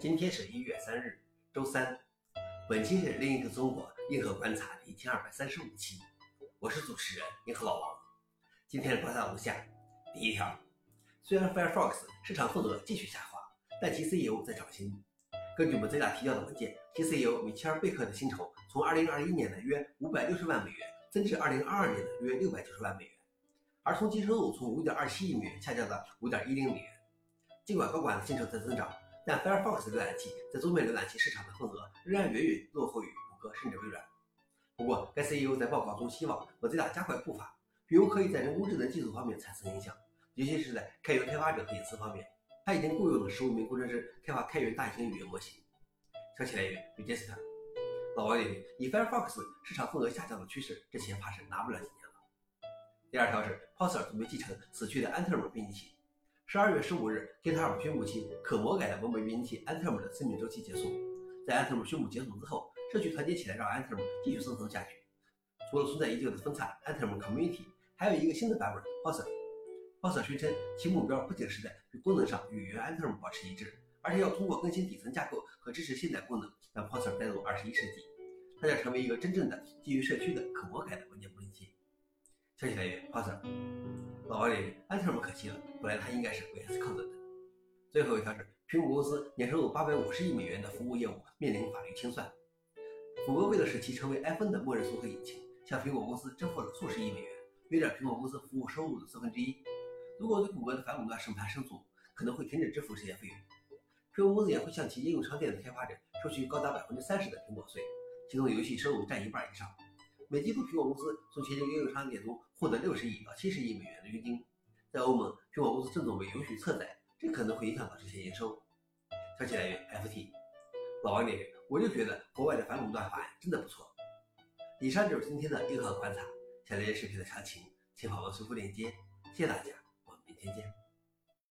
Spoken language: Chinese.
今天是一月三日，周三。本期是另一个中国硬核观察第一千二百三十五期，我是主持人硬核老王。今天的观察如下：第一条，虽然 Firefox 市场份额继续下滑，但其 CEO 在涨薪。根据 Mozilla 提交的文件，其 CEO 米切尔·贝克的薪酬从2021年的约560万美元增至2022年的约690万美元，而同期收入从5.27亿美元下降到5.10美元。尽管高管的薪酬在增长，但 Firefox 浏览器在桌面浏览器市场的份额仍然远远落后于谷歌甚至微软。不过，该 CEO 在报告中希望 Mozilla 加快步伐，比如可以在人工智能技术方面产生影响，尤其是在开源开发者和隐私方面。他已经雇佣了十五名工程师开发开源大型语言模型。消息来源 r e g i s t e r 老王认为，以 Firefox 市场份额下降的趋势，这钱怕是拿不了几年了。第二条是 p o s e r 准备继承死去的 Anthem 编辑器。十二月十五日，GitHub 宣布其可魔改的文本编辑器 Anthem 的生命周期结束。在 Anthem 宣布结束之后，社区团结起来让 Anthem 继续生存下去。除了存在已久的分叉 Anthem Community，还有一个新的版本 p o s e r p o s e r 宣称其目标不仅是在功能上与原 Anthem 保持一致，而且要通过更新底层架构和支持现代功能，让 p o s e r 带入二十一世纪。它将成为一个真正的基于社区的可魔改的文件编辑器。消息来源 p o s e r 老王认为安特尔可惜了，本来他应该是 VS Code 的。最后一条是，苹果公司年收入八百五十亿美元的服务业务面临法律清算。谷歌为了使其成为 iPhone 的默认搜索引擎，向苹果公司支付了数十亿美元，约占苹果公司服务收入的四分之一。如果对谷歌的反垄断审判胜诉，可能会停止支付这些费用。苹果公司也会向其应用商店的开发者收取高达百分之三十的苹果税，其中游戏收入占一半以上。每季度，苹果公司从全球应用商店中获得六十亿到七十亿美元的佣金。在欧盟，苹果公司正准备允许侧载，这可能会影响到这些营收。消息来源：FT。老王点，我就觉得国外的反垄断法案真的不错。以上就是今天的硬核观察。想了解视频的详情，请访问搜狐链接。谢谢大家，我们明天见。